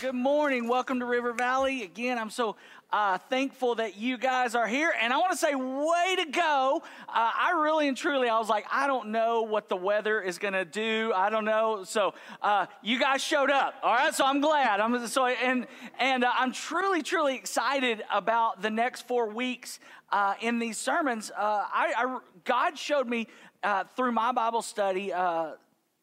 Good morning. Welcome to River Valley. Again, I'm so uh, thankful that you guys are here. And I want to say, way to go. Uh, I really and truly, I was like, I don't know what the weather is going to do. I don't know. So uh, you guys showed up. All right. So I'm glad. I'm so, and, and uh, I'm truly, truly excited about the next four weeks uh, in these sermons. Uh, I, I, God showed me through my Bible study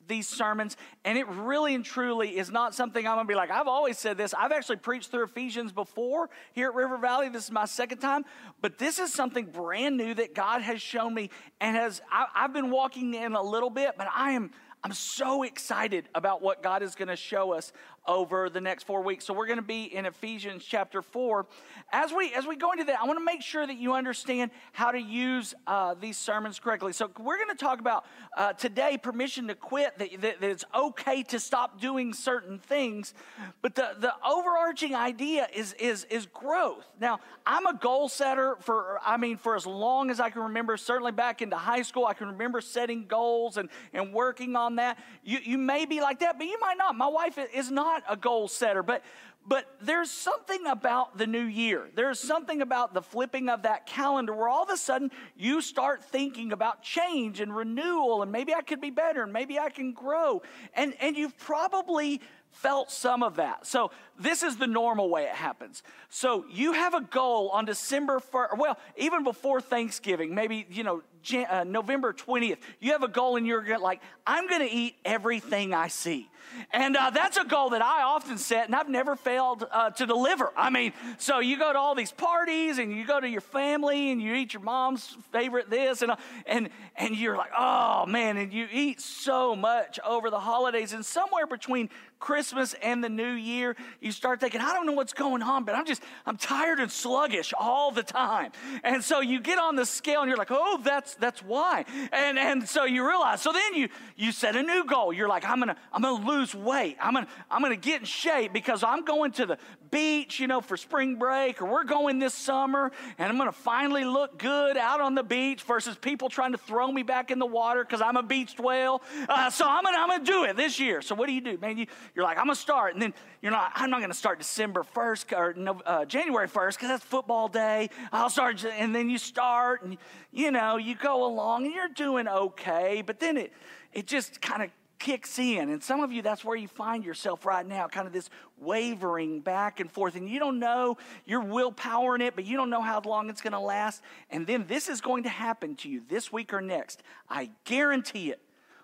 these sermons, and it really and truly is not something I'm gonna be like, I've always said this. I've actually preached through Ephesians before here at River Valley. This is my second time, but this is something brand new that God has shown me and has I, have been walking in a little bit, but I am I'm so excited about what God is to show us over the next four weeks. So we're going to be in Ephesians chapter four. As we as we go into that, I want to make sure that you understand how to use uh, these sermons correctly. So we're going to talk about uh, today permission to quit. That, that, that, it's okay to stop doing certain things, but the the overarching idea is is is growth. Now I'm a goal setter for I mean for as long as I can remember. Certainly back into high school, I can remember setting goals and and working on that. You you may be like that, but you might not. My wife is not not a goal setter, but but there's something about the new year. There's something about the flipping of that calendar where all of a sudden you start thinking about change and renewal and maybe I could be better and maybe I can grow. And and you've probably felt some of that. So this is the normal way it happens. So you have a goal on December 1st, well, even before Thanksgiving, maybe, you know, Jan- uh, November 20th, you have a goal and you're like, I'm going to eat everything I see. And uh, that's a goal that I often set, and I've never failed uh, to deliver. I mean, so you go to all these parties, and you go to your family, and you eat your mom's favorite this, and uh, and and you're like, oh man, and you eat so much over the holidays, and somewhere between Christmas and the New Year, you start thinking, I don't know what's going on, but I'm just I'm tired and sluggish all the time. And so you get on the scale, and you're like, oh, that's that's why. And and so you realize. So then you you set a new goal. You're like, I'm gonna I'm gonna lose lose weight. I'm gonna, I'm gonna get in shape because I'm going to the beach, you know, for spring break, or we're going this summer, and I'm gonna finally look good out on the beach versus people trying to throw me back in the water because I'm a beached whale. Uh, so I'm gonna, I'm gonna do it this year. So what do you do, man? You, you're like, I'm gonna start, and then you're not. I'm not gonna start December 1st or uh, January 1st because that's football day. I'll start, and then you start, and you know, you go along, and you're doing okay, but then it, it just kind of kicks in. And some of you, that's where you find yourself right now, kind of this wavering back and forth. And you don't know, you're willpower in it, but you don't know how long it's going to last. And then this is going to happen to you this week or next. I guarantee it.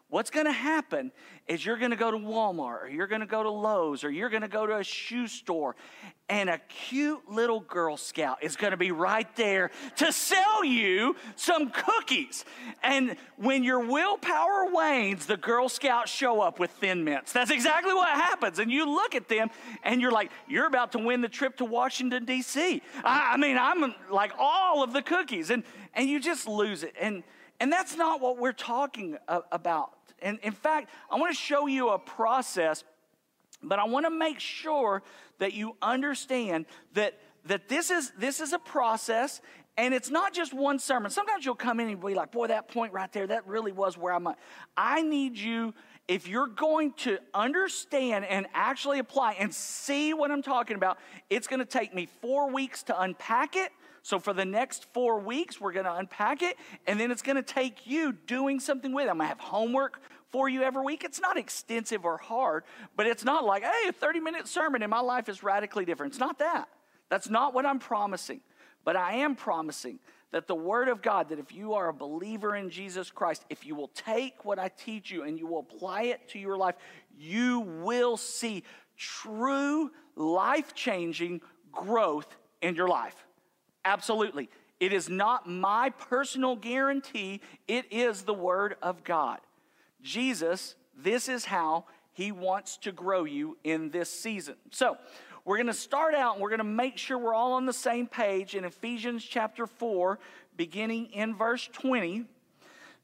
What's going to happen is you're going to go to Walmart or you're going to go to Lowe's or you're going to go to a shoe store and a cute little Girl Scout is going to be right there to sell you some cookies. And when your willpower wanes, the Girl Scouts show up with Thin Mints. That's exactly what happens. And you look at them and you're like, you're about to win the trip to Washington, D.C. I, I mean, I'm like all of the cookies. And, and you just lose it. And, and that's not what we're talking about and in fact, I want to show you a process, but I want to make sure that you understand that, that this, is, this is a process and it's not just one sermon. Sometimes you'll come in and be like, boy, that point right there, that really was where I'm at. I need you, if you're going to understand and actually apply and see what I'm talking about, it's going to take me four weeks to unpack it so for the next four weeks, we're going to unpack it, and then it's going to take you doing something with it. I'm going to have homework for you every week. It's not extensive or hard, but it's not like, hey, a 30 minute sermon in my life is radically different. It's not that. That's not what I'm promising. But I am promising that the Word of God, that if you are a believer in Jesus Christ, if you will take what I teach you and you will apply it to your life, you will see true life changing growth in your life. Absolutely. It is not my personal guarantee, it is the Word of God. Jesus, this is how He wants to grow you in this season. So, we're going to start out and we're going to make sure we're all on the same page in Ephesians chapter 4, beginning in verse 20.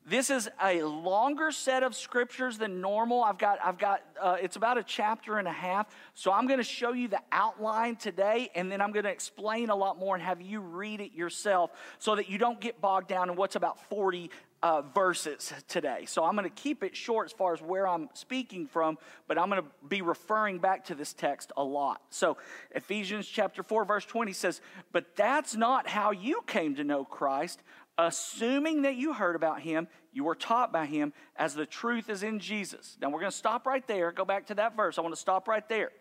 This is a longer set of scriptures than normal. I've got, I've got, uh, it's about a chapter and a half. So I'm going to show you the outline today, and then I'm going to explain a lot more and have you read it yourself so that you don't get bogged down in what's about 40 uh, verses today. So I'm going to keep it short as far as where I'm speaking from, but I'm going to be referring back to this text a lot. So Ephesians chapter 4, verse 20 says, But that's not how you came to know Christ assuming that you heard about him, you were taught by him, as the truth is in Jesus. Now we're going to stop right there. Go back to that verse. I want to stop right there.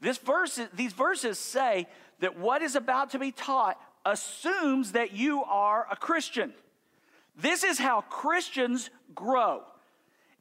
This verse, these verses say that what is about to be taught assumes that you are a Christian. This is how Christians grow.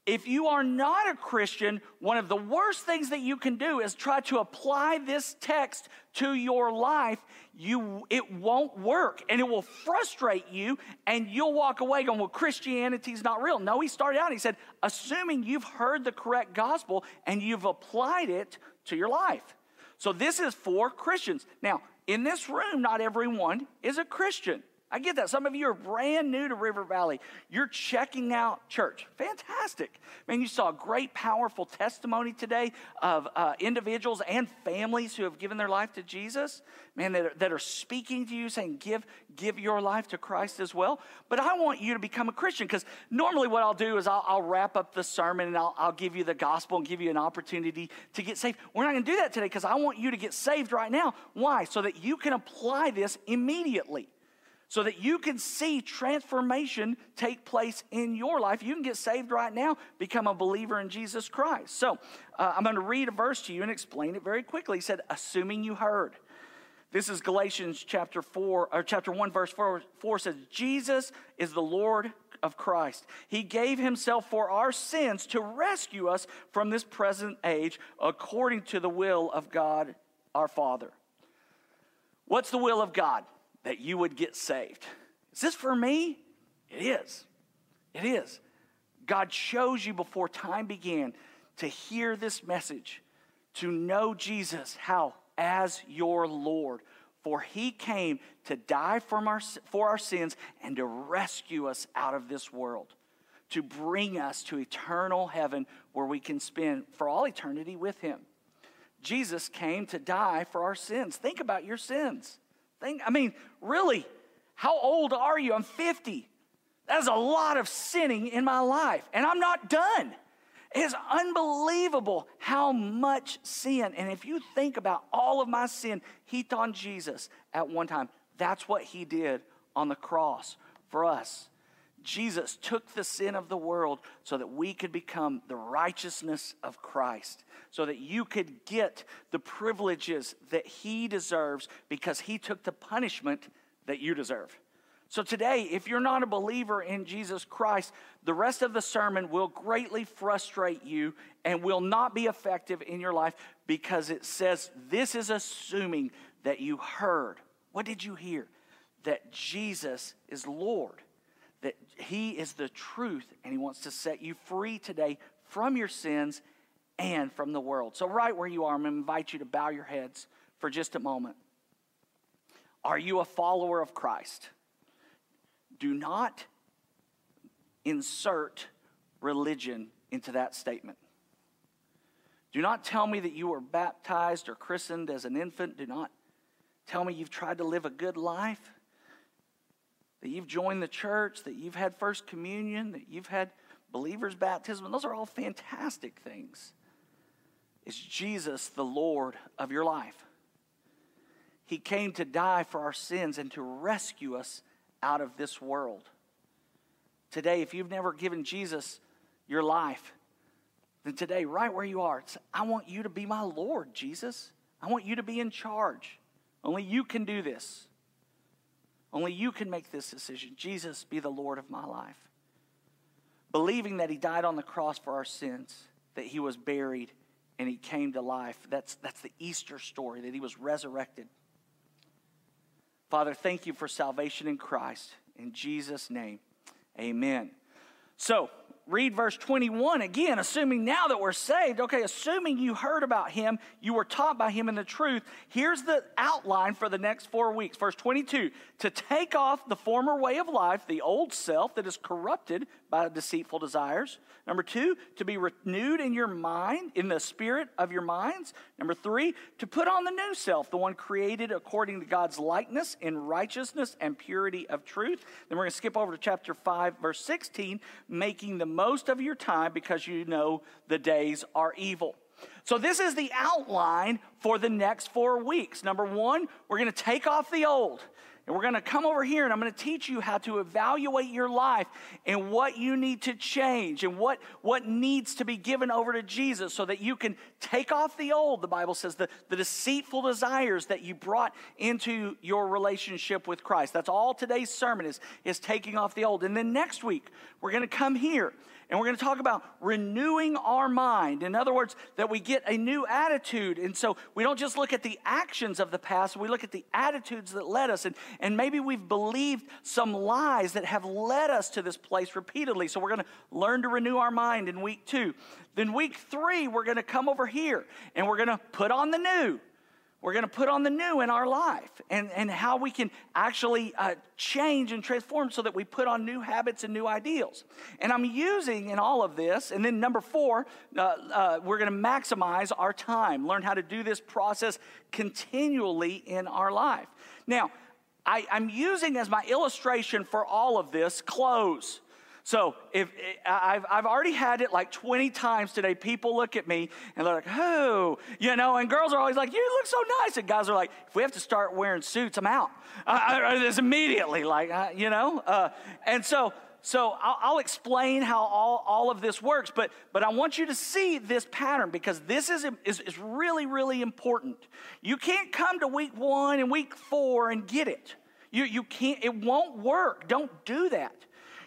If you are not a Christian, one of the worst things that you can do is try to apply this text to your life. You, it won't work and it will frustrate you, and you'll walk away going, Well, Christianity's not real. No, he started out, he said, Assuming you've heard the correct gospel and you've applied it to your life. So this is for Christians. Now, in this room, not everyone is a Christian. I get that. Some of you are brand new to River Valley. You're checking out church. Fantastic. Man, you saw a great, powerful testimony today of uh, individuals and families who have given their life to Jesus. Man, that are, that are speaking to you, saying, give, give your life to Christ as well. But I want you to become a Christian because normally what I'll do is I'll, I'll wrap up the sermon and I'll, I'll give you the gospel and give you an opportunity to get saved. We're not going to do that today because I want you to get saved right now. Why? So that you can apply this immediately so that you can see transformation take place in your life. You can get saved right now, become a believer in Jesus Christ. So uh, I'm going to read a verse to you and explain it very quickly. He said, Assuming you heard. This is Galatians chapter 4, or chapter 1, verse 4, 4 says, Jesus is the Lord of Christ. He gave himself for our sins to rescue us from this present age according to the will of God our Father. What's the will of God? That you would get saved. Is this for me? It is. It is. God chose you before time began to hear this message, to know Jesus, how? As your Lord. For he came to die from our, for our sins and to rescue us out of this world, to bring us to eternal heaven where we can spend for all eternity with him. Jesus came to die for our sins. Think about your sins. Think, I mean, really, how old are you? I'm 50. That's a lot of sinning in my life, and I'm not done. It's unbelievable how much sin. And if you think about all of my sin heaped on Jesus at one time, that's what he did on the cross for us. Jesus took the sin of the world so that we could become the righteousness of Christ, so that you could get the privileges that He deserves because He took the punishment that you deserve. So, today, if you're not a believer in Jesus Christ, the rest of the sermon will greatly frustrate you and will not be effective in your life because it says this is assuming that you heard. What did you hear? That Jesus is Lord He is the truth and He wants to set you free today from your sins and from the world. So, right where you are, I'm going to invite you to bow your heads for just a moment. Are you a follower of Christ? Do not insert religion into that statement. Do not tell me that you were baptized or christened as an infant. Do not tell me you've tried to live a good life that you've joined the church, that you've had First Communion, that you've had believer's baptism. Those are all fantastic things. Is Jesus the Lord of your life? He came to die for our sins and to rescue us out of this world. Today, if you've never given Jesus your life, then today, right where you are, I want you to be my Lord, Jesus. I want you to be in charge. Only you can do this. Only you can make this decision. Jesus, be the Lord of my life. Believing that He died on the cross for our sins, that He was buried, and He came to life. That's, that's the Easter story, that He was resurrected. Father, thank you for salvation in Christ. In Jesus' name, amen. So, read verse 21 again, assuming now that we're saved, okay, assuming you heard about him, you were taught by him in the truth. Here's the outline for the next four weeks. Verse 22 to take off the former way of life, the old self that is corrupted by deceitful desires. Number two, to be renewed in your mind, in the spirit of your minds. Number three, to put on the new self, the one created according to God's likeness in righteousness and purity of truth. Then we're going to skip over to chapter 5, verse 16, making the most of your time because you know the days are evil. So, this is the outline for the next four weeks. Number one, we're going to take off the old. And we're going to come over here and I'm going to teach you how to evaluate your life and what you need to change and what, what needs to be given over to Jesus so that you can take off the old, the Bible says, the, the deceitful desires that you brought into your relationship with Christ. That's all today's sermon is, is taking off the old. And then next week, we're going to come here and we're going to talk about renewing our mind. In other words, that we get a new attitude. And so we don't just look at the actions of the past, we look at the attitudes that led us. And, and maybe we've believed some lies that have led us to this place repeatedly. So we're going to learn to renew our mind in week two. Then, week three, we're going to come over here and we're going to put on the new. We're going to put on the new in our life and, and how we can actually uh, change and transform so that we put on new habits and new ideals. And I'm using in all of this, and then number four, uh, uh, we're going to maximize our time, learn how to do this process continually in our life. Now, I, I'm using as my illustration for all of this clothes. So if I've, I've already had it like 20 times today, people look at me and they're like, "Oh, you know," and girls are always like, "You look so nice," and guys are like, "If we have to start wearing suits, I'm out." I, I, immediately, like, uh, you know, uh, and so. So I'll, I'll, explain how all, all of this works, but, but I want you to see this pattern because this is, is, is really, really important. You can't come to week one and week four and get it. You, you can't, it won't work. Don't do that.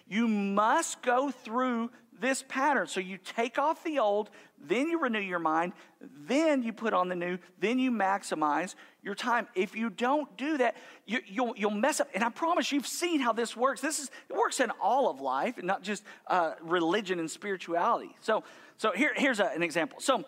You must go through this pattern. So you take off the old, then you renew your mind, then you put on the new, then you maximize your time. If you don't do that, you, will you'll, you'll mess up. And I promise you've seen how this works. This is it works in all of life, not just uh, religion and spirituality. So, so here, here's a, an example. So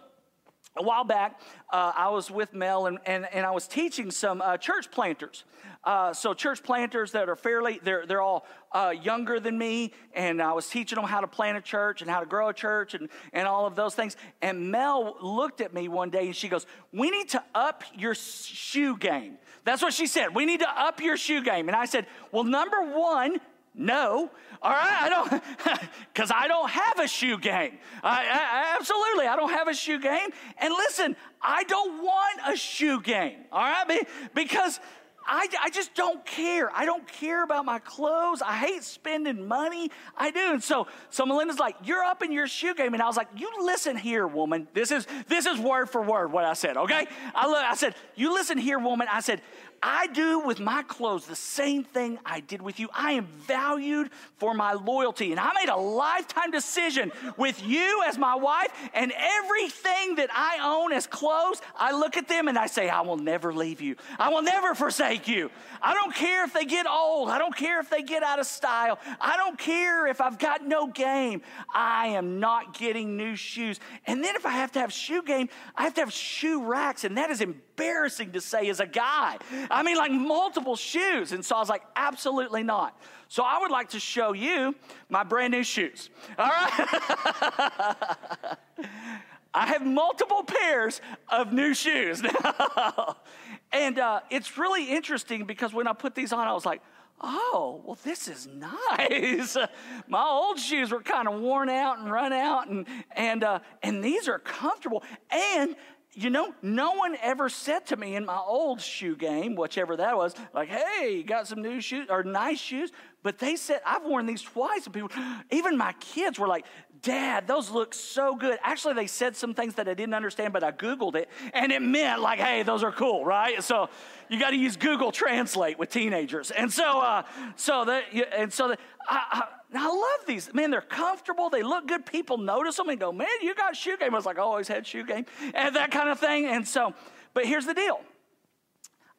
a while back, uh, I was with Mel and, and, and I was teaching some uh, church planters. Uh, so, church planters that are fairly, they're, they're all uh, younger than me, and I was teaching them how to plant a church and how to grow a church and, and all of those things. And Mel looked at me one day and she goes, We need to up your shoe game. That's what she said. We need to up your shoe game. And I said, Well, number one, no. All right, I don't, because I don't have a shoe game. I, I, absolutely, I don't have a shoe game. And listen, I don't want a shoe game. All right, because I, I just don't care. I don't care about my clothes. I hate spending money. I do. And so, so Melinda's like, you're up in your shoe game. And I was like, you listen here, woman. This is, this is word for word what I said, okay? I, I said, you listen here, woman. I said, I do with my clothes the same thing I did with you. I am valued for my loyalty. And I made a lifetime decision with you as my wife, and everything that I own as clothes, I look at them and I say, I will never leave you. I will never forsake you. I don't care if they get old. I don't care if they get out of style. I don't care if I've got no game. I am not getting new shoes. And then if I have to have shoe game, I have to have shoe racks, and that is embarrassing to say as a guy. I mean, like multiple shoes. And so I was like, absolutely not. So I would like to show you my brand new shoes. All right? I have multiple pairs of new shoes now. and uh, it's really interesting because when I put these on, I was like, oh, well, this is nice. My old shoes were kind of worn out and run out, and, and, uh, and these are comfortable. And you know, no one ever said to me in my old shoe game, whichever that was, like, hey, got some new shoes or nice shoes. But they said, I've worn these twice. And people, even my kids were like, Dad, those look so good. Actually, they said some things that I didn't understand, but I Googled it and it meant like, hey, those are cool, right? So you got to use Google Translate with teenagers. And so, uh, so that, and so that, I, I, I love these. Man, they're comfortable. They look good. People notice them and go, man, you got shoe game. I was like, I always had shoe game and that kind of thing. And so, but here's the deal.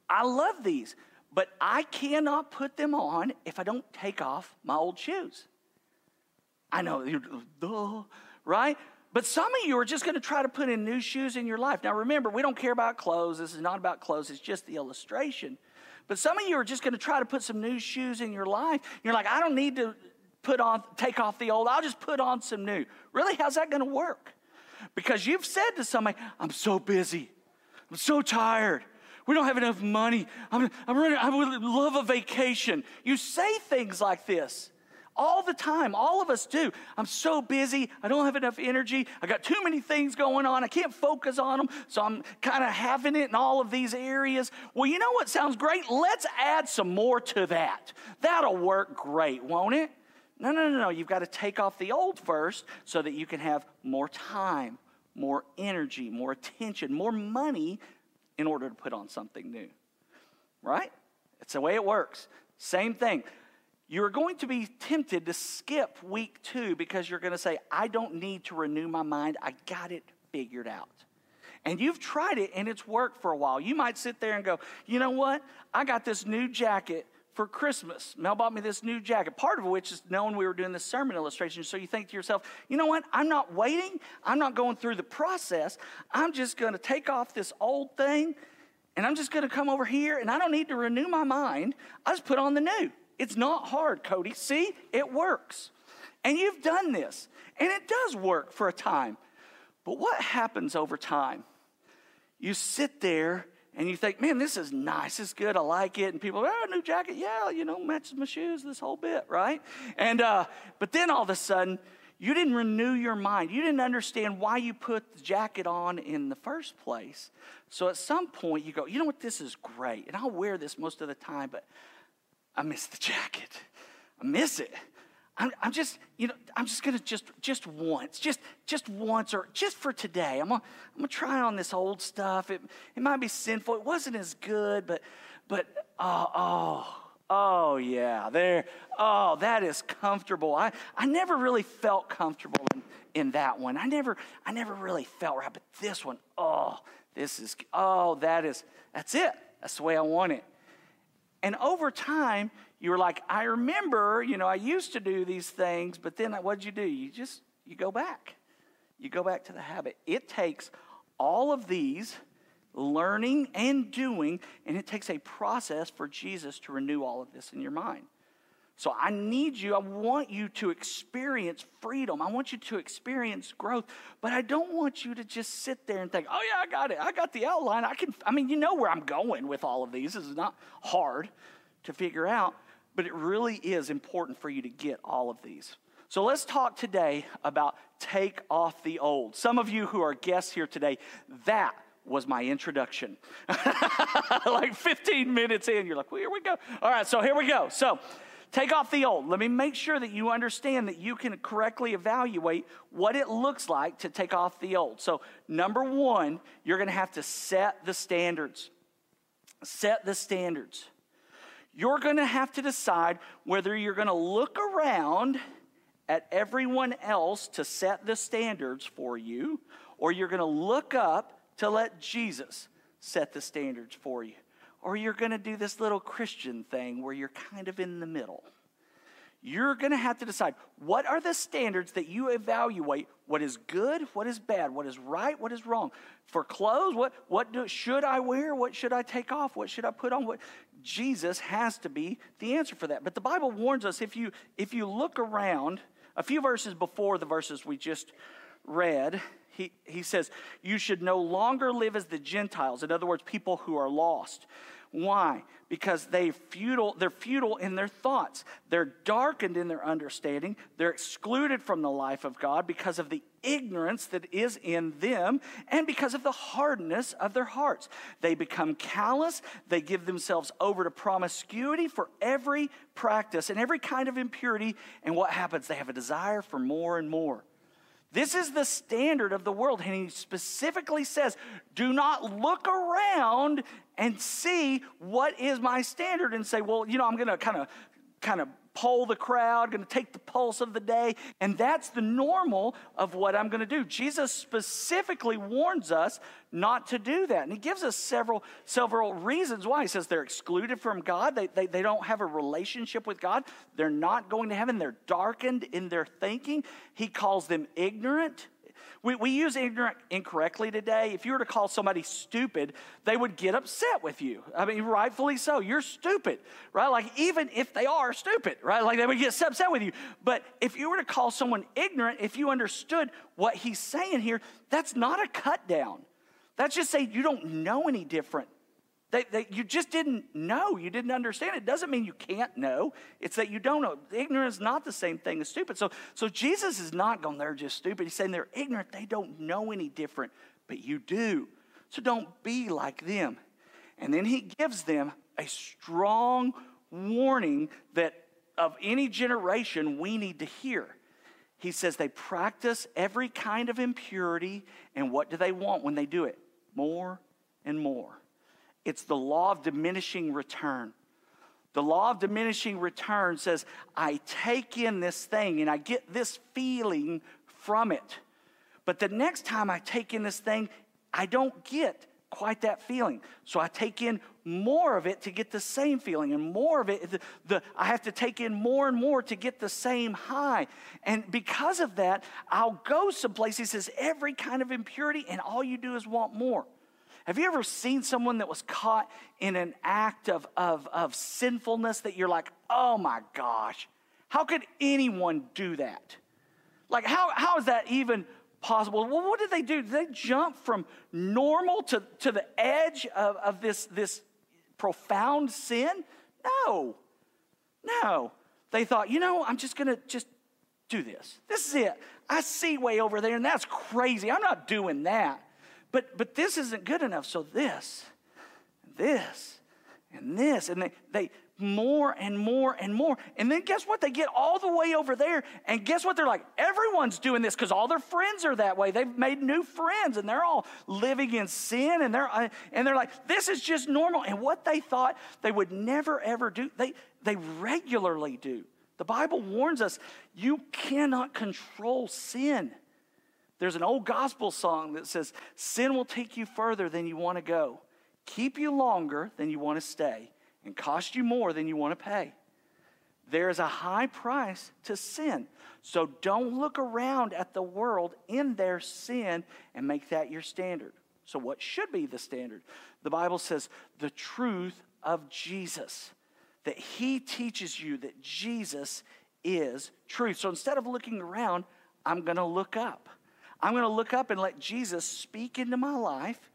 I love these, but I cannot put them on if I don't take off my old shoes. I know, you're, duh, right? But some of you are just going to try to put in new shoes in your life. Now, remember, we don't care about clothes. This is not about clothes, it's just the illustration. But some of you are just going to try to put some new shoes in your life. You're like, I don't need to put on, take off the old. I'll just put on some new. Really? How's that going to work? Because you've said to somebody, I'm so busy. I'm so tired. We don't have enough money. I'm, I'm running, I would love a vacation. You say things like this all the time. All of us do. I'm so busy. I don't have enough energy. I got too many things going on. I can't focus on them. So I'm kind of having it in all of these areas. Well, you know what sounds great? Let's add some more to that. That'll work great, won't it? No, no, no, no. You've got to take off the old first so that you can have more time, more energy, more attention, more money in order to put on something new. Right? It's the way it works. Same thing. You're going to be tempted to skip week two because you're going to say, I don't need to renew my mind. I got it figured out. And you've tried it and it's worked for a while. You might sit there and go, you know what? I got this new jacket for Christmas. Mel bought me this new jacket, part of which is knowing we were doing this sermon illustration. So you think to yourself, you know what? I'm not waiting. I'm not going through the process. I'm just going to take off this old thing and I'm just going to come over here and I don't need to renew my mind. I just put on the new. It's not hard, Cody. See, it works. And you've done this, and it does work for a time. But what happens over time? You sit there and you think, man, this is nice, is good, I like it. And people, oh, new jacket, yeah, you know, matches my shoes, this whole bit, right? And uh, but then all of a sudden, you didn't renew your mind. You didn't understand why you put the jacket on in the first place. So at some point, you go, you know what, this is great, and I'll wear this most of the time, but I miss the jacket. I miss it. I'm, I'm, just, you know, I'm just gonna just just once, just just once, or just for today. I'm gonna I'm gonna try on this old stuff. It it might be sinful. It wasn't as good, but but oh oh oh yeah, there. Oh, that is comfortable. I I never really felt comfortable in, in that one. I never I never really felt right, but this one, oh, this is oh that is that's it. That's the way I want it. And over time, you were like, I remember, you know, I used to do these things, but then what'd you do? You just, you go back. You go back to the habit. It takes all of these learning and doing, and it takes a process for Jesus to renew all of this in your mind. So I need you, I want you to experience freedom. I want you to experience growth, but I don't want you to just sit there and think, oh yeah, I got it. I got the outline. I can, I mean, you know where I'm going with all of these. This is not hard to figure out, but it really is important for you to get all of these. So let's talk today about take off the old. Some of you who are guests here today, that was my introduction. like 15 minutes in, you're like, well, here we go. All right, so here we go. So, Take off the old. Let me make sure that you understand that you can correctly evaluate what it looks like to take off the old. So, number one, you're going to have to set the standards. Set the standards. You're going to have to decide whether you're going to look around at everyone else to set the standards for you, or you're going to look up to let Jesus set the standards for you or you're going to do this little Christian thing where you're kind of in the middle. You're going to have to decide what are the standards that you evaluate what is good, what is bad, what is right, what is wrong. For clothes, what, what do, should I wear? What should I take off? What should I put on? What, Jesus has to be the answer for that. But the Bible warns us if you, if you look around, a few verses before the verses we just read, he, he says, You should no longer live as the Gentiles. In other words, people who are lost. Why? Because they futile, they're futile in their thoughts. They're darkened in their understanding. They're excluded from the life of God because of the ignorance that is in them and because of the hardness of their hearts. They become callous. They give themselves over to promiscuity for every practice and every kind of impurity. And what happens? They have a desire for more and more. This is the standard of the world. And he specifically says, do not look around and see what is my standard and say, well, you know, I'm going to kind of kind of poll the crowd, going to take the pulse of the day. And that's the normal of what I'm going to do. Jesus specifically warns us not to do that. And he gives us several, several reasons why. He says they're excluded from God, they, they, they don't have a relationship with God, they're not going to heaven, they're darkened in their thinking. He calls them ignorant. We, we use ignorant incorrectly today. If you were to call somebody stupid, they would get upset with you. I mean, rightfully so. You're stupid, right? Like, even if they are stupid, right? Like, they would get upset with you. But if you were to call someone ignorant, if you understood what he's saying here, that's not a cut down. That's just saying you don't know any different you just didn't know, you didn't understand. It doesn't mean you can't know. It's that you don't know. Ignorance is not the same thing as stupid. So, so Jesus is not going, they're just stupid. He's saying they're ignorant. They don't know any different, but you do. So don't be like them. And then he gives them a strong warning that of any generation we need to hear. He says they practice every kind of impurity, and what do they want when they do it? More and more. It's the law of diminishing return. The law of diminishing return says, I take in this thing and I get this feeling from it. But the next time I take in this thing, I don't get quite that feeling. So I take in more of it to get the same feeling, and more of it, the, the, I have to take in more and more to get the same high. And because of that, I'll go someplace. He says, every kind of impurity, and all you do is want more. Have you ever seen someone that was caught in an act of, of, of sinfulness that you're like, oh my gosh, how could anyone do that? Like, how, how is that even possible? Well, what did they do? Did they jump from normal to, to the edge of, of this, this profound sin? No. No. They thought, you know, I'm just going to just do this. This is it. I see way over there, and that's crazy. I'm not doing that. But, but this isn't good enough. So this, this, and this. And they, they more and more and more. And then guess what? They get all the way over there. And guess what? They're like, everyone's doing this because all their friends are that way. They've made new friends and they're all living in sin. And they're, uh, and they're like, this is just normal. And what they thought they would never, ever do, they, they regularly do. The Bible warns us you cannot control sin. There's an old gospel song that says, Sin will take you further than you want to go, keep you longer than you want to stay, and cost you more than you want to pay. There is a high price to sin. So don't look around at the world in their sin and make that your standard. So, what should be the standard? The Bible says the truth of Jesus, that He teaches you that Jesus is truth. So, instead of looking around, I'm going to look up. I'm going to look up and let Jesus speak into my life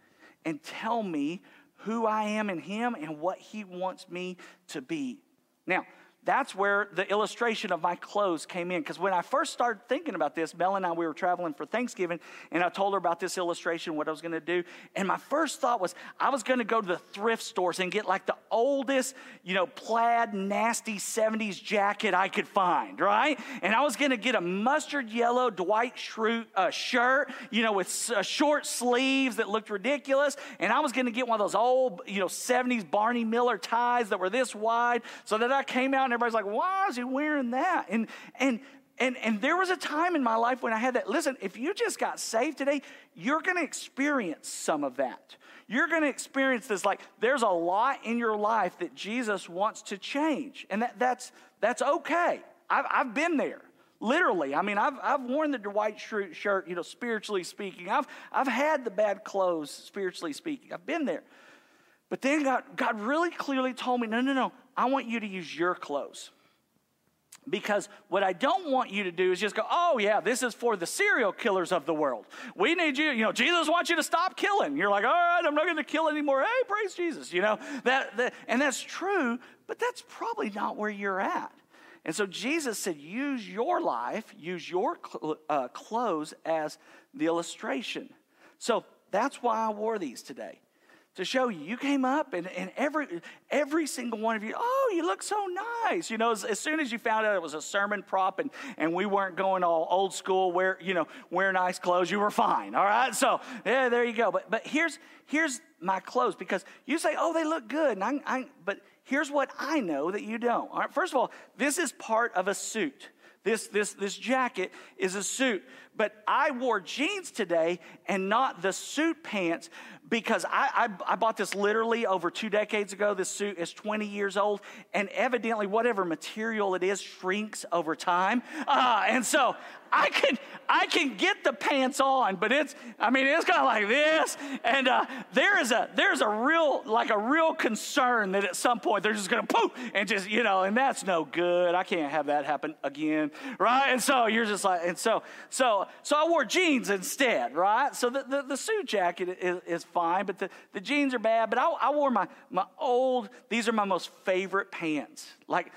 and tell me who I am in Him and what He wants me to be. Now, that's where the illustration of my clothes came in. Because when I first started thinking about this, Mel and I, we were traveling for Thanksgiving, and I told her about this illustration, what I was going to do. And my first thought was I was going to go to the thrift stores and get like the oldest, you know, plaid, nasty 70s jacket I could find, right? And I was going to get a mustard yellow Dwight Schrute uh, shirt, you know, with uh, short sleeves that looked ridiculous. And I was going to get one of those old, you know, 70s Barney Miller ties that were this wide so that I came out everybody's like, why is he wearing that? And and and and there was a time in my life when I had that. Listen, if you just got saved today, you're going to experience some of that. You're going to experience this like there's a lot in your life that Jesus wants to change, and that that's that's okay. I've I've been there. Literally, I mean, I've, I've worn the Dwight Schrute shirt, you know, spiritually speaking. I've, I've had the bad clothes, spiritually speaking. I've been there. But then God, God really clearly told me, no, no, no, I want you to use your clothes. Because what I don't want you to do is just go, oh, yeah, this is for the serial killers of the world. We need you, you know, Jesus wants you to stop killing. You're like, all right, I'm not going to kill anymore. Hey, praise Jesus, you know. That, that, and that's true, but that's probably not where you're at. And so Jesus said, use your life, use your cl- uh, clothes as the illustration. So that's why I wore these today to show you. You came up and, and every every single one of you, oh, you look so nice. You know, as, as, soon as you found out it was a sermon prop and, and we weren't going all old school, wear, you know, wear nice clothes, you were fine. All right. So yeah, there you go. But but here's here's my clothes because you say, oh, they look good. And I, I but here's what I know that you don't. All right, first of all, this is part of a suit. This, this, this jacket is a suit. But I wore jeans today and not the suit pants because I, I, I, bought this literally over two decades ago. This suit is 20 years old, and evidently, whatever material it is shrinks over time. Uh, and so I can I can get the pants on, but it's I mean it's kind of like this, and uh, there is a there's a real like a real concern that at some point they're just gonna poof and just you know, and that's no good. I can't have that happen again, right? And so you're just like, and so so so I wore jeans instead, right? So the the, the suit jacket is, is, fine, but the, the jeans are bad. But I, I wore my my old. These are my most favorite pants, like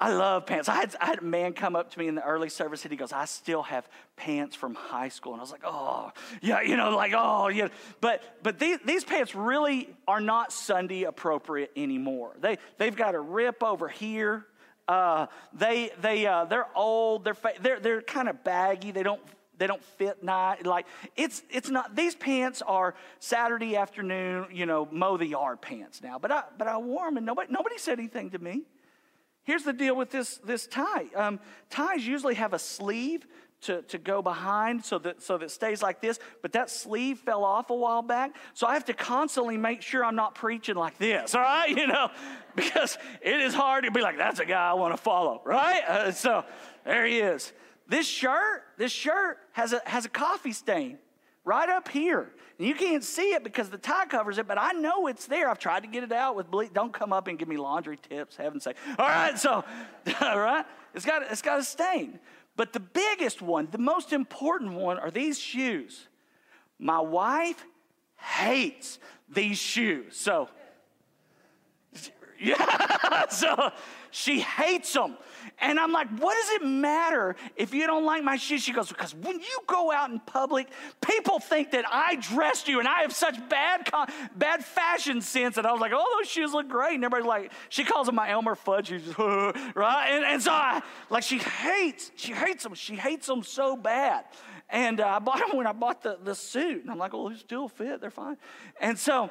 I love pants. I had, I had, a man come up to me in the early service and he goes, I still have pants from high school. And I was like, oh, yeah, you know, like, oh, yeah. But, but these, these pants really are not Sunday appropriate anymore. They, they've got a rip over here. Uh, they, they, uh, they're old. They're, they're, they're kind of baggy. They don't, they don't fit nice. Like, it's, it's not, these pants are Saturday afternoon, you know, mow the yard pants now. But I, but I wore them and nobody, nobody said anything to me. Here's the deal with this, this tie um, ties usually have a sleeve to, to go behind so that, so that it stays like this, but that sleeve fell off a while back. So I have to constantly make sure I'm not preaching like this, all right? You know, because it is hard to be like, that's a guy I want to follow, right? Uh, so there he is. This shirt, this shirt has a, has a coffee stain right up here. And you can't see it because the tie covers it, but I know it's there. I've tried to get it out with bleach. Don't come up and give me laundry tips, heaven's sake. All right, so, all right, it's got, it's got a stain. But the biggest one, the most important one, are these shoes. My wife hates these shoes. So, yeah, so she hates them. And I'm like, what does it matter if you don't like my shoes? She goes, because when you go out in public, people think that I dressed you and I have such bad, bad fashion sense. And I was like, oh, those shoes look great. And everybody's like, she calls them my Elmer Fudd shoes, right? And, and so I, like, she hates, she hates them. She hates them so bad. And uh, I bought them when I bought the, the suit. And I'm like, well, they still fit. They're fine. And so,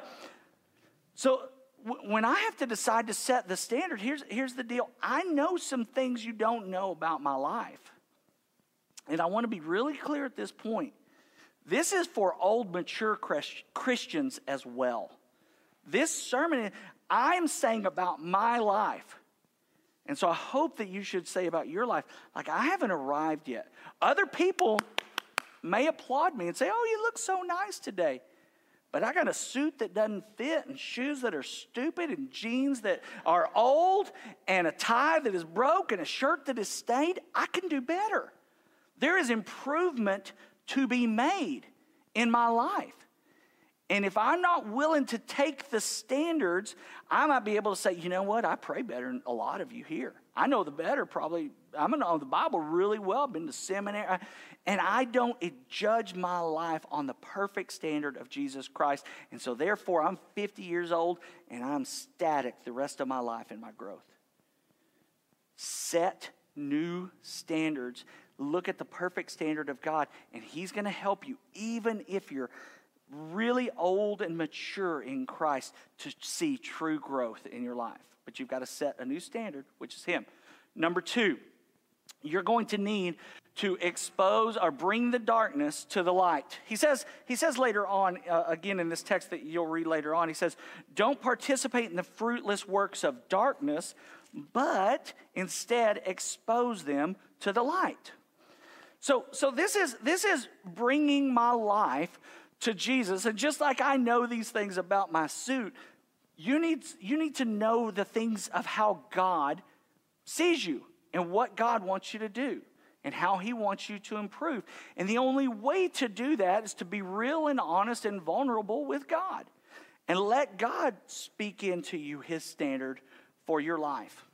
so when I have to decide to set the standard, here's, here's the deal. I know some things you don't know about my life. And I want to be really clear at this point. This is for old, mature Christians as well. This sermon, I'm saying about my life. And so I hope that you should say about your life, like, I haven't arrived yet. Other people may applaud me and say, Oh, you look so nice today. But I got a suit that doesn't fit, and shoes that are stupid, and jeans that are old, and a tie that is broke, and a shirt that is stained. I can do better. There is improvement to be made in my life. And if I'm not willing to take the standards, I might be able to say, you know what, I pray better than a lot of you here. I know the better, probably. I'm know the Bible really well. I've been to seminary. And I don't judge my life on the perfect standard of Jesus Christ. And so, therefore, I'm 50 years old and I'm static the rest of my life in my growth. Set new standards. Look at the perfect standard of God, and He's going to help you, even if you're really old and mature in Christ to see true growth in your life. But you've got to set a new standard, which is Him. Number two, you're going to need to expose or bring the darkness to the light. He says, he says later on, uh, again in this text that you'll read later on, he says, Don't participate in the fruitless works of darkness, but instead expose them to the light. So, so this, is, this is bringing my life to Jesus. And just like I know these things about my suit, you need, you need to know the things of how God sees you and what God wants you to do and how He wants you to improve. And the only way to do that is to be real and honest and vulnerable with God and let God speak into you His standard for your life.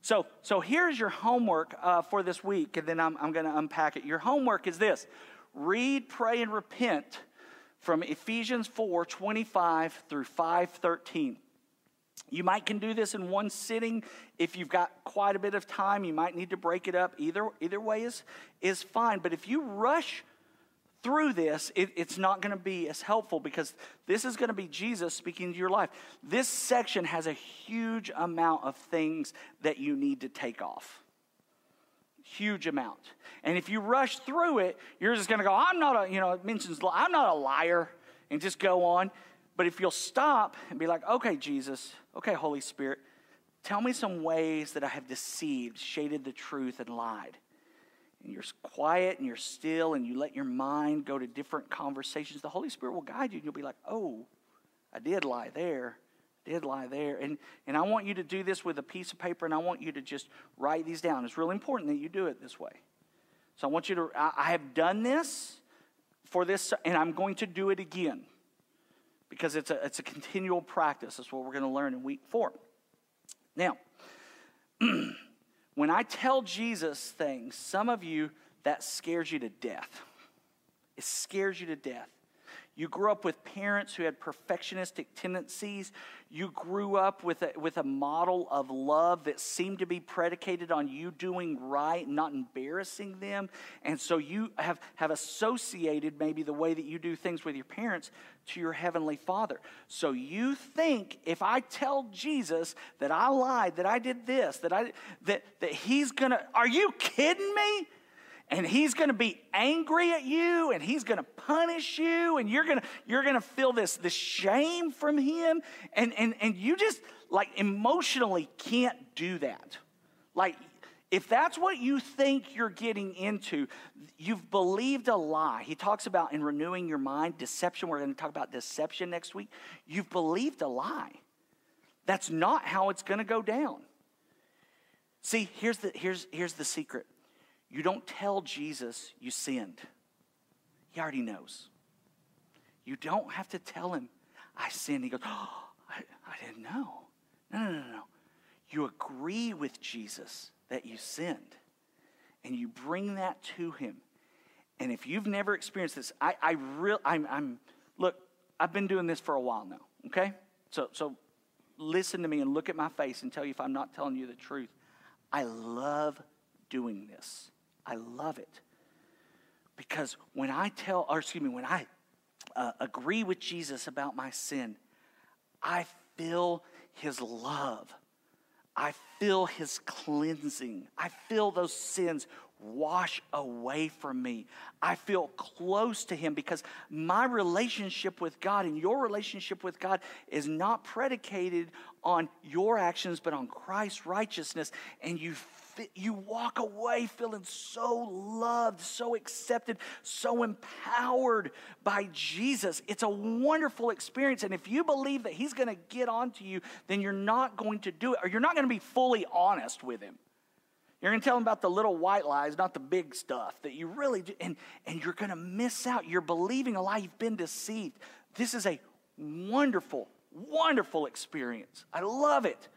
So, so here's your homework uh, for this week, and then I'm, I'm going to unpack it. Your homework is this read, pray, and repent from Ephesians 4 25 through 5 13. You might can do this in one sitting. If you've got quite a bit of time, you might need to break it up. Either, either way is, is fine. But if you rush through this, it, it's not going to be as helpful because this is going to be Jesus speaking to your life. This section has a huge amount of things that you need to take off. Huge amount. And if you rush through it, you're just going to go, I'm not a, you know, it mentions, I'm not a liar, and just go on. But if you'll stop and be like, okay, Jesus, okay, Holy Spirit, tell me some ways that I have deceived, shaded the truth, and lied and you're quiet and you're still and you let your mind go to different conversations, the Holy Spirit will guide you and you'll be like, oh, I did lie there. Did lie there. And, and I want you to do this with a piece of paper and I want you to just write these down. It's really important that you do it this way. So I want you to, I, I have done this for this and I'm going to do it again because it's a, it's a continual practice. That's what we're going to learn in week four. Now, When I tell Jesus things, some of you, that scares you to death. It scares you to death. You grew up with parents who had perfectionistic tendencies. You grew up with a, with a model of love that seemed to be predicated on you doing right, not embarrassing them. And so you have, have associated maybe the way that you do things with your parents to your heavenly father. So you think if I tell Jesus that I lied, that I did this, that I that that he's gonna are you kidding me? And he's going to be angry at you and he's going to punish you and you're going to you're going to feel this this shame from him. And and and you just like emotionally can't do that. Like if that's what you think you're getting into you've believed a lie. He talks about in renewing your mind deception. We're going to talk about deception next week. You've believed a lie. That's not how it's going to go down. See here's the here's here's the secret you don't tell Jesus you sinned, He already knows. You don't have to tell Him, I sinned. He goes, Oh, I, I didn't know. No, no, no, no. You agree with Jesus that you sinned, and you bring that to Him. And if you've never experienced this, I, I real, I'm, I'm, look, I've been doing this for a while now, okay? So, so listen to me and look at my face and tell you if I'm not telling you the truth. I love doing this. I love it. Because when I tell, or excuse me, when I uh, agree with Jesus about my sin, I feel his love. I feel his cleansing. I feel those sins wash away from me. I feel close to him because my relationship with God and your relationship with God is not predicated on your actions, but on Christ's righteousness. And you you walk away feeling so loved, so accepted, so empowered by Jesus. It's a wonderful experience. And if you believe that He's going to get onto you, then you're not going to do it, or you're not going to be fully honest with Him. You're going to tell him about the little white lies, not the big stuff that you really do. And, and you're going to miss out. You're believing a lie. You've been deceived. This is a wonderful, wonderful experience. I love it.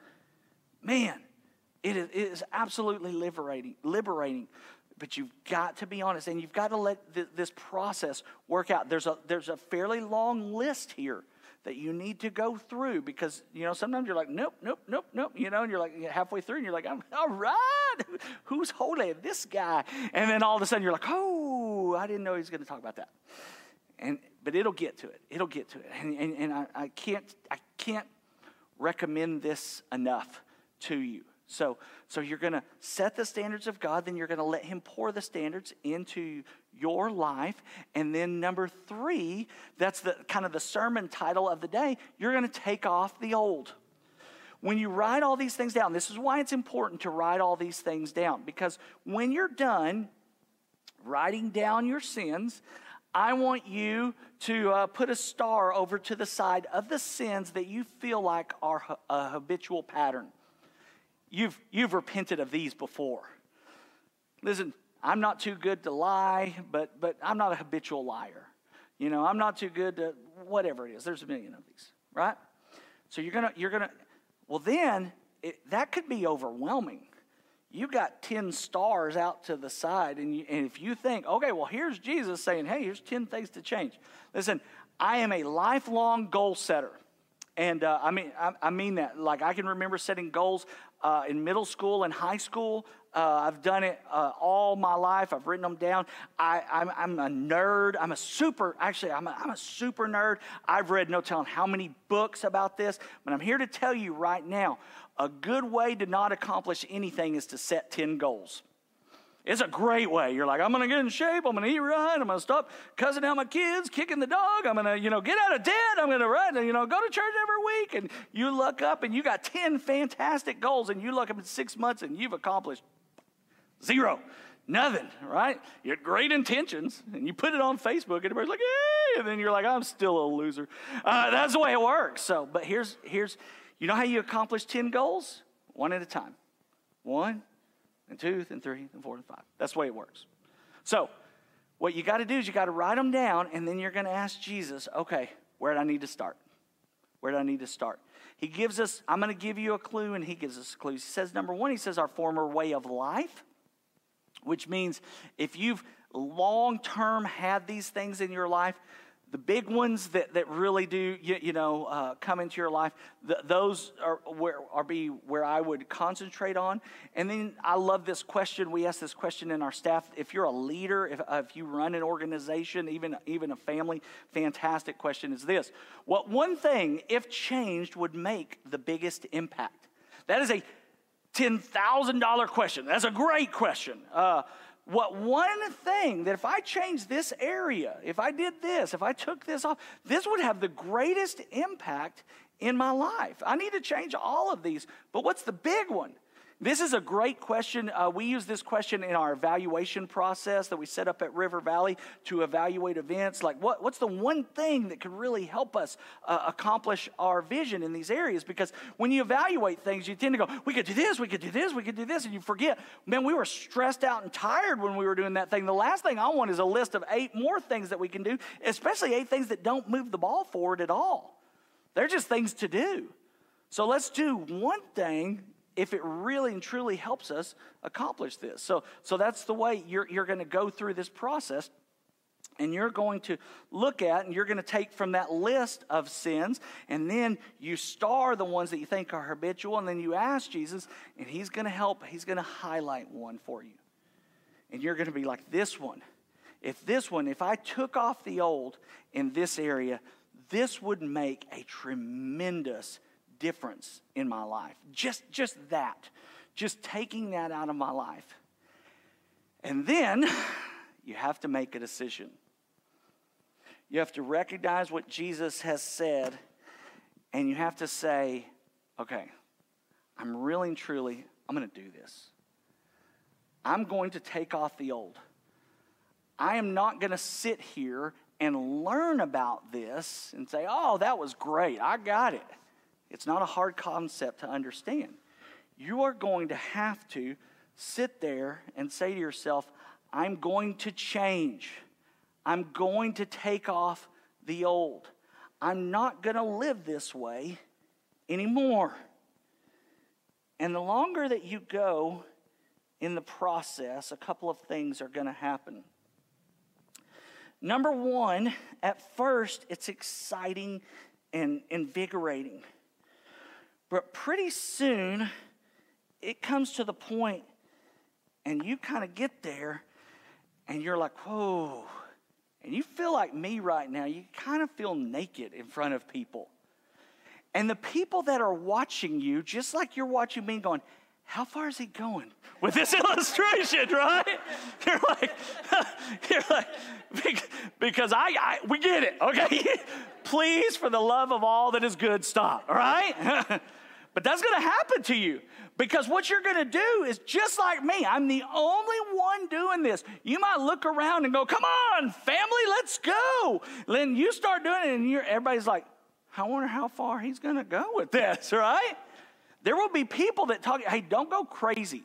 Man, it is, it is absolutely liberating, liberating. But you've got to be honest and you've got to let th- this process work out. There's a, there's a fairly long list here that you need to go through because, you know, sometimes you're like, nope, nope, nope, nope, you know, and you're like halfway through and you're like, I'm, all right, who's holy? This guy. And then all of a sudden you're like, oh, I didn't know he was going to talk about that. And, but it'll get to it. It'll get to it. And, and, and I, I, can't, I can't recommend this enough to you. So, so you're going to set the standards of God, then you're going to let Him pour the standards into your life. And then number three, that's the kind of the sermon title of the day, you're going to take off the old. When you write all these things down, this is why it's important to write all these things down. Because when you're done writing down your sins, I want you to uh, put a star over to the side of the sins that you feel like are a habitual pattern. You've, you've repented of these before. Listen, I'm not too good to lie, but, but I'm not a habitual liar. You know, I'm not too good to whatever it is. There's a million of these, right? So you're gonna, you're gonna, well, then it, that could be overwhelming. You've got 10 stars out to the side, and, you, and if you think, okay, well, here's Jesus saying, hey, here's 10 things to change. Listen, I am a lifelong goal setter. And uh, I mean, I, I, mean that. Like, I can remember setting goals uh, in middle school and high school. Uh, I've done it uh, all my life. I've written them down. I, am a nerd. I'm a super, actually, I'm a, I'm a super nerd. I've read no telling how many books about this, but I'm here to tell you right now a good way to not accomplish anything is to set 10 goals. It's a great way. You're like, I'm going to get in shape. I'm going to eat right. I'm going to stop cussing out my kids, kicking the dog. I'm going to, you know, get out of debt. I'm going to run, you know, go to church every week. And you look up and you got 10 fantastic goals and you look up in six months and you've accomplished zero. Nothing, right? You had great intentions, and you put it on Facebook, and everybody's like, "Hey!" and then you're like, "I'm still a loser." Uh, that's the way it works. So, but here's here's, you know how you accomplish ten goals? One at a time. One, and two, and three, and four, and five. That's the way it works. So, what you got to do is you got to write them down, and then you're going to ask Jesus, okay, where do I need to start? Where do I need to start? He gives us, I'm going to give you a clue, and he gives us clues. He says, number one, he says, our former way of life, which means if you've long term had these things in your life, the big ones that, that really do you, you know uh, come into your life the, those are where are be where i would concentrate on. And then i love this question. We ask this question in our staff. If you're a leader if, uh, if you run an organization even even a family fantastic question is this. What one thing if changed would make the biggest impact? That is a $10000 question. That's a great question. Uh, what one thing that if I changed this area, if I did this, if I took this off, this would have the greatest impact in my life. I need to change all of these, but what's the big one? This is a great question. Uh, we use this question in our evaluation process that we set up at River Valley to evaluate events. Like, what, what's the one thing that could really help us uh, accomplish our vision in these areas? Because when you evaluate things, you tend to go, we could do this, we could do this, we could do this, and you forget, man, we were stressed out and tired when we were doing that thing. The last thing I want is a list of eight more things that we can do, especially eight things that don't move the ball forward at all. They're just things to do. So let's do one thing if it really and truly helps us accomplish this. So, so that's the way you're, you're going to go through this process. And you're going to look at and you're going to take from that list of sins, and then you star the ones that you think are habitual, and then you ask Jesus, and He's going to help, He's going to highlight one for you. And you're going to be like, this one. If this one, if I took off the old in this area, this would make a tremendous difference in my life. Just, just that. Just taking that out of my life. And then you have to make a decision. You have to recognize what Jesus has said, and you have to say, okay, I'm really and truly, I'm going to do this. I'm going to take off the old. I am not going to sit here and learn about this and say, oh, that was great. I got it. It's not a hard concept to understand. You are going to have to sit there and say to yourself, I'm going to change. I'm going to take off the old. I'm not going to live this way anymore. And the longer that you go in the process, a couple of things are going to happen. Number one, at first, it's exciting and invigorating. But pretty soon, it comes to the point, and you kind of get there, and you're like, whoa. And you feel like me right now. You kind of feel naked in front of people. And the people that are watching you, just like you're watching me, going, how far is he going with this illustration, right? You're like, you're like, because I, I we get it, okay? Please, for the love of all that is good, stop, all right? But that's to happen to you because what you're to do is just like me. I'm the only one doing this. You might look around and go, "Come on, family, let's go." Then you start doing it, and everybody's like, "I wonder how far he's to go with this." Right? There will be people that talk. Hey, don't go crazy.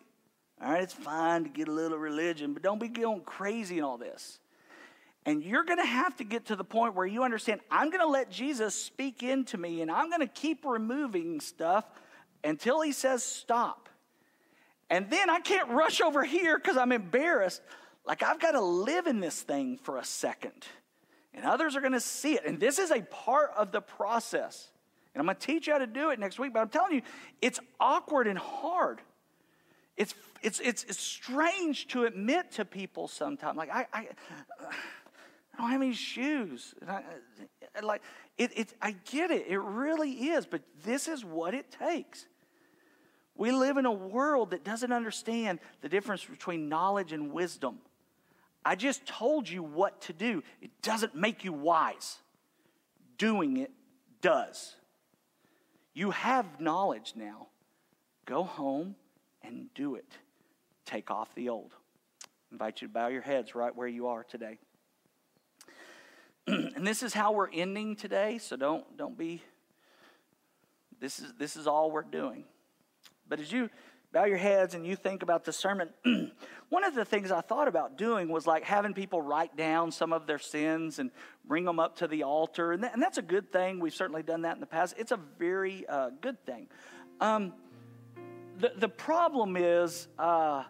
All right, it's fine to get a little religion, but don't be going crazy in all this. And you're going to have to get to the point where you understand I'm going to let Jesus speak into me and I'm going to keep removing stuff until he says stop. And then I can't rush over here because I'm embarrassed. Like I've got to live in this thing for a second. And others are going to see it. And this is a part of the process. And I'm going to teach you how to do it next week, but I'm telling you, it's awkward and hard. It's, it's, it's, it's strange to admit to people sometimes. Like, I, I, I don't have any shoes. And I, like, it, it, I get it. It really is. But this is what it takes. We live in a world that doesn't understand the difference between knowledge and wisdom. I just told you what to do. It doesn't make you wise. Doing it does. You have knowledge now. Go home and do it. Take off the old. I invite you to bow your heads right where you are today. and this is how we're ending today, so don't don't be this is this is all we're doing. But as you bow your heads and you think about the sermon, one of the things I thought about doing was like having people write down some of their sins and bring them up to the altar. And, that, and that's a good thing. We've certainly done that in the past. It's a very uh, good thing. Um, the, the problem is, uh,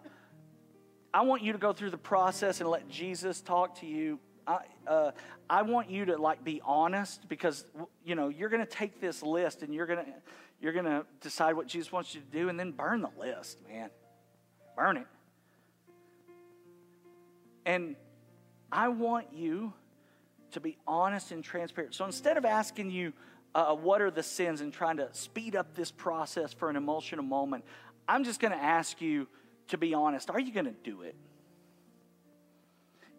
I want you to go through the process and let Jesus talk to you. I, uh, I want you to like be honest because you know you're going to take this list and you're going to you're going to decide what Jesus wants you to do and then burn the list, man. Burn it. And I want you to be honest and transparent. So instead of asking you, uh, what are the sins and trying to speed up this process for an emotional moment, I'm just going to ask you to be honest. Are you going to do it?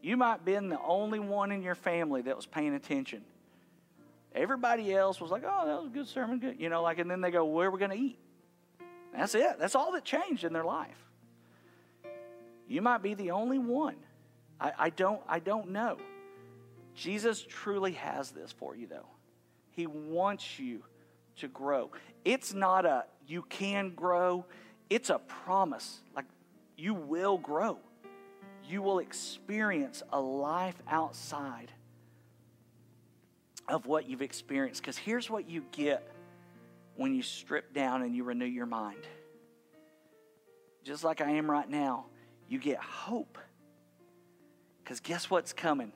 You might have been the only one in your family that was paying attention. Everybody else was like, oh, that was a good sermon, good. You know, like, and then they go, where are we going to eat? That's it. That's all that changed in their life. You might be the only one. I, I don't, I don't know. Jesus truly has this for you, though. He wants you to grow. It's not a you can grow, it's a promise. Like you will grow. You will experience a life outside of what you've experienced. Because here's what you get when you strip down and you renew your mind. Just like I am right now, you get hope. Because guess what's coming?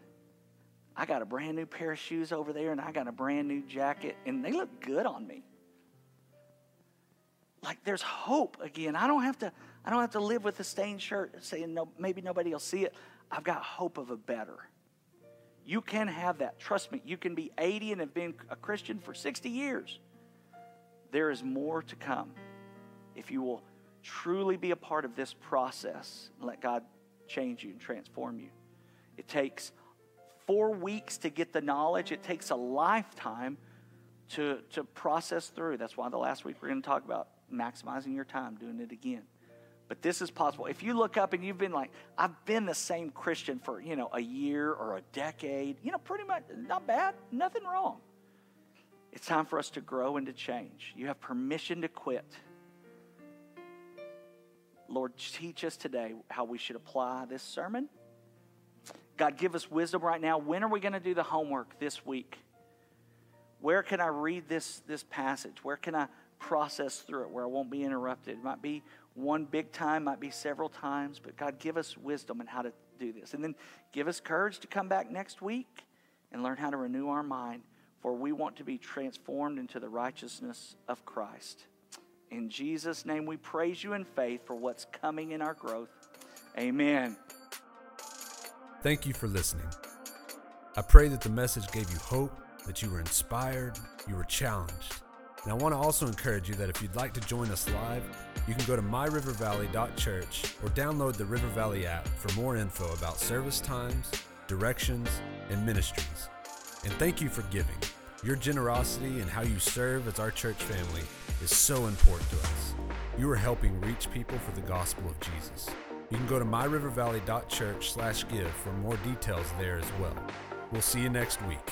I got a brand new pair of shoes over there, and I got a brand new jacket, and they look good on me. Like there's hope again. I don't have to. I don't have to live with a stained shirt saying no. Maybe nobody will see it. I've got hope of a better. You can have that. Trust me, you can be 80 and have been a Christian for 60 years. There is more to come if you will truly be a part of this process and let God change you and transform you. It takes four weeks to get the knowledge, it takes a lifetime to, to process through. That's why the last week we're going to talk about maximizing your time, doing it again. But this is possible. If you look up and you've been like, I've been the same Christian for, you know, a year or a decade, you know, pretty much not bad, nothing wrong. It's time for us to grow and to change. You have permission to quit. Lord, teach us today how we should apply this sermon. God, give us wisdom right now. When are we going to do the homework this week? Where can I read this, this passage? Where can I process through it where I won't be interrupted? It might be one big time, might be several times, but God, give us wisdom in how to do this. And then give us courage to come back next week and learn how to renew our mind, for we want to be transformed into the righteousness of Christ. In Jesus' name, we praise you in faith for what's coming in our growth. Amen. Thank you for listening. I pray that the message gave you hope, that you were inspired, you were challenged. And I want to also encourage you that if you'd like to join us live, you can go to myrivervalley.church or download the River Valley app for more info about service times, directions, and ministries. And thank you for giving. Your generosity and how you serve as our church family is so important to us. You are helping reach people for the gospel of Jesus. You can go to myrivervalley.church/give for more details there as well. We'll see you next week.